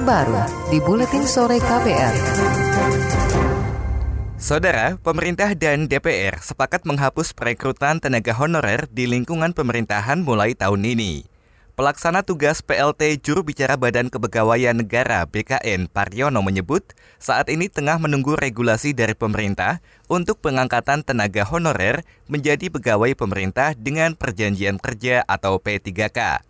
terbaru di Buletin Sore KPR. Saudara, pemerintah dan DPR sepakat menghapus perekrutan tenaga honorer di lingkungan pemerintahan mulai tahun ini. Pelaksana tugas PLT Juru Bicara Badan Kepegawaian Negara BKN Paryono menyebut saat ini tengah menunggu regulasi dari pemerintah untuk pengangkatan tenaga honorer menjadi pegawai pemerintah dengan perjanjian kerja atau P3K.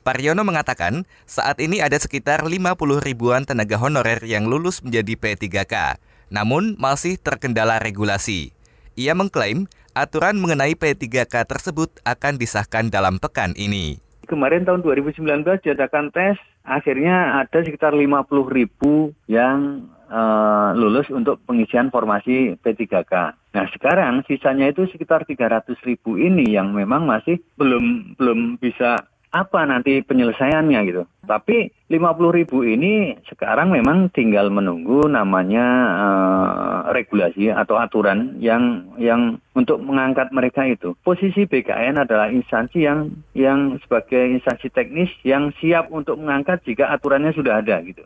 Paryono mengatakan saat ini ada sekitar 50 ribuan tenaga honorer yang lulus menjadi P3K, namun masih terkendala regulasi. Ia mengklaim aturan mengenai P3K tersebut akan disahkan dalam pekan ini. Kemarin tahun 2019 diadakan tes, akhirnya ada sekitar 50 ribu yang uh, lulus untuk pengisian formasi P3K. Nah sekarang sisanya itu sekitar 300 ribu ini yang memang masih belum belum bisa apa nanti penyelesaiannya gitu. Tapi 50 ribu ini sekarang memang tinggal menunggu namanya uh, regulasi atau aturan yang yang untuk mengangkat mereka itu. Posisi BKN adalah instansi yang yang sebagai instansi teknis yang siap untuk mengangkat jika aturannya sudah ada gitu.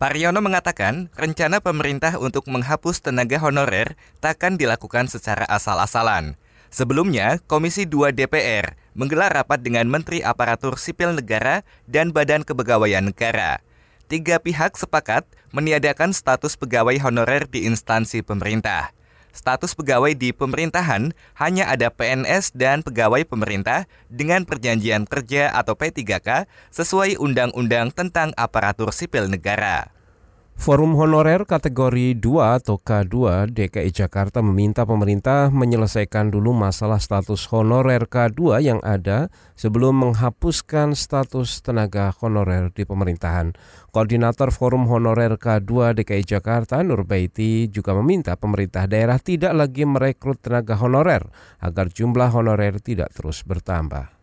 Pariono mengatakan rencana pemerintah untuk menghapus tenaga honorer takkan dilakukan secara asal-asalan. Sebelumnya, Komisi 2 DPR menggelar rapat dengan Menteri Aparatur Sipil Negara dan Badan Kepegawaian Negara. Tiga pihak sepakat meniadakan status pegawai honorer di instansi pemerintah. Status pegawai di pemerintahan hanya ada PNS dan pegawai pemerintah dengan perjanjian kerja atau P3K sesuai Undang-Undang tentang Aparatur Sipil Negara. Forum Honorer kategori 2 atau K2 DKI Jakarta meminta pemerintah menyelesaikan dulu masalah status honorer K2 yang ada sebelum menghapuskan status tenaga honorer di pemerintahan. Koordinator Forum Honorer K2 DKI Jakarta Nurbaiti juga meminta pemerintah daerah tidak lagi merekrut tenaga honorer agar jumlah honorer tidak terus bertambah.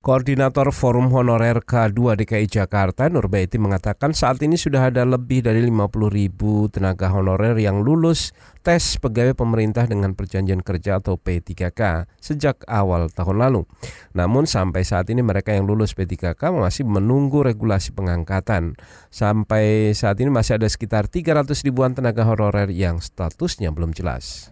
Koordinator Forum Honorer K2 DKI Jakarta, Nurbaiti mengatakan saat ini sudah ada lebih dari 50 ribu tenaga honorer yang lulus tes pegawai pemerintah dengan perjanjian kerja atau P3K sejak awal tahun lalu. Namun sampai saat ini mereka yang lulus P3K masih menunggu regulasi pengangkatan. Sampai saat ini masih ada sekitar 300 ribuan tenaga honorer yang statusnya belum jelas.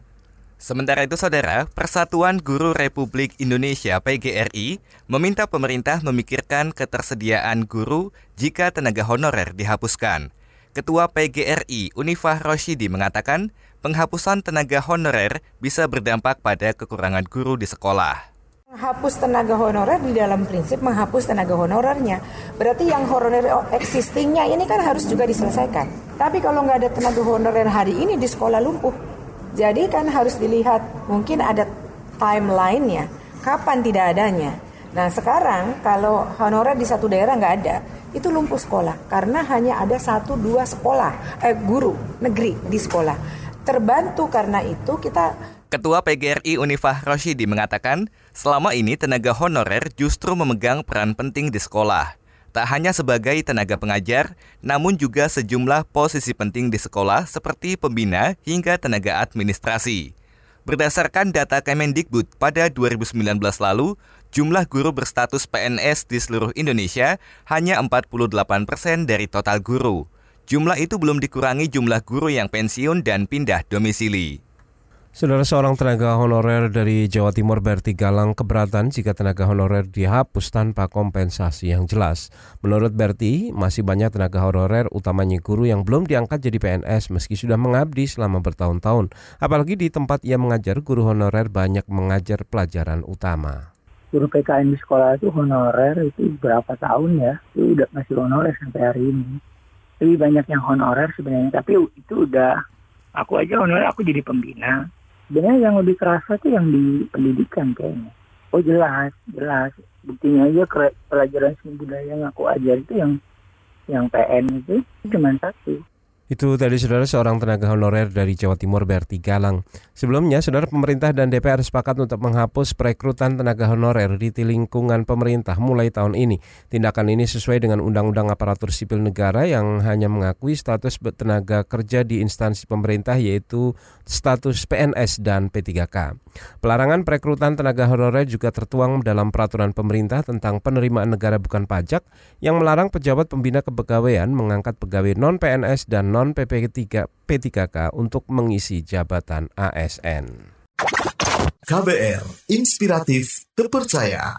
Sementara itu, saudara, Persatuan Guru Republik Indonesia (PGRI) meminta pemerintah memikirkan ketersediaan guru jika tenaga honorer dihapuskan. Ketua PGRI Unifah Roshidi mengatakan, penghapusan tenaga honorer bisa berdampak pada kekurangan guru di sekolah. Menghapus tenaga honorer di dalam prinsip menghapus tenaga honorernya. Berarti yang honorer existingnya ini kan harus juga diselesaikan. Tapi kalau nggak ada tenaga honorer hari ini di sekolah lumpuh, jadi kan harus dilihat mungkin ada timelinenya, kapan tidak adanya. Nah sekarang kalau honorer di satu daerah nggak ada, itu lumpuh sekolah karena hanya ada satu dua sekolah, eh guru negeri di sekolah. Terbantu karena itu kita Ketua PGRI Unifah Roshidi mengatakan, selama ini tenaga honorer justru memegang peran penting di sekolah tak hanya sebagai tenaga pengajar, namun juga sejumlah posisi penting di sekolah seperti pembina hingga tenaga administrasi. Berdasarkan data Kemendikbud pada 2019 lalu, jumlah guru berstatus PNS di seluruh Indonesia hanya 48 persen dari total guru. Jumlah itu belum dikurangi jumlah guru yang pensiun dan pindah domisili. Saudara seorang tenaga honorer dari Jawa Timur Berti Galang keberatan jika tenaga honorer dihapus tanpa kompensasi yang jelas. Menurut Berti, masih banyak tenaga honorer utamanya guru yang belum diangkat jadi PNS meski sudah mengabdi selama bertahun-tahun. Apalagi di tempat ia mengajar, guru honorer banyak mengajar pelajaran utama. Guru PKN di sekolah itu honorer itu berapa tahun ya, itu udah masih honorer sampai hari ini. Lebih banyak yang honorer sebenarnya, tapi itu udah aku aja honorer aku jadi pembina sebenarnya yang lebih kerasa tuh yang di pendidikan kayaknya. Oh jelas jelas. Buktinya aja pelajaran seni budaya yang aku ajar itu yang yang PN itu cuma satu Itu tadi saudara seorang tenaga honorer dari Jawa Timur Berti Galang. Sebelumnya, saudara pemerintah dan DPR sepakat untuk menghapus perekrutan tenaga honorer di lingkungan pemerintah mulai tahun ini. Tindakan ini sesuai dengan Undang-Undang Aparatur Sipil Negara yang hanya mengakui status tenaga kerja di instansi pemerintah yaitu status PNS dan P3K. Pelarangan perekrutan tenaga honorer juga tertuang dalam peraturan pemerintah tentang penerimaan negara bukan pajak yang melarang pejabat pembina kepegawaian mengangkat pegawai non-PNS dan non PP3 P3K untuk mengisi jabatan ASN. KBR Inspiratif Terpercaya.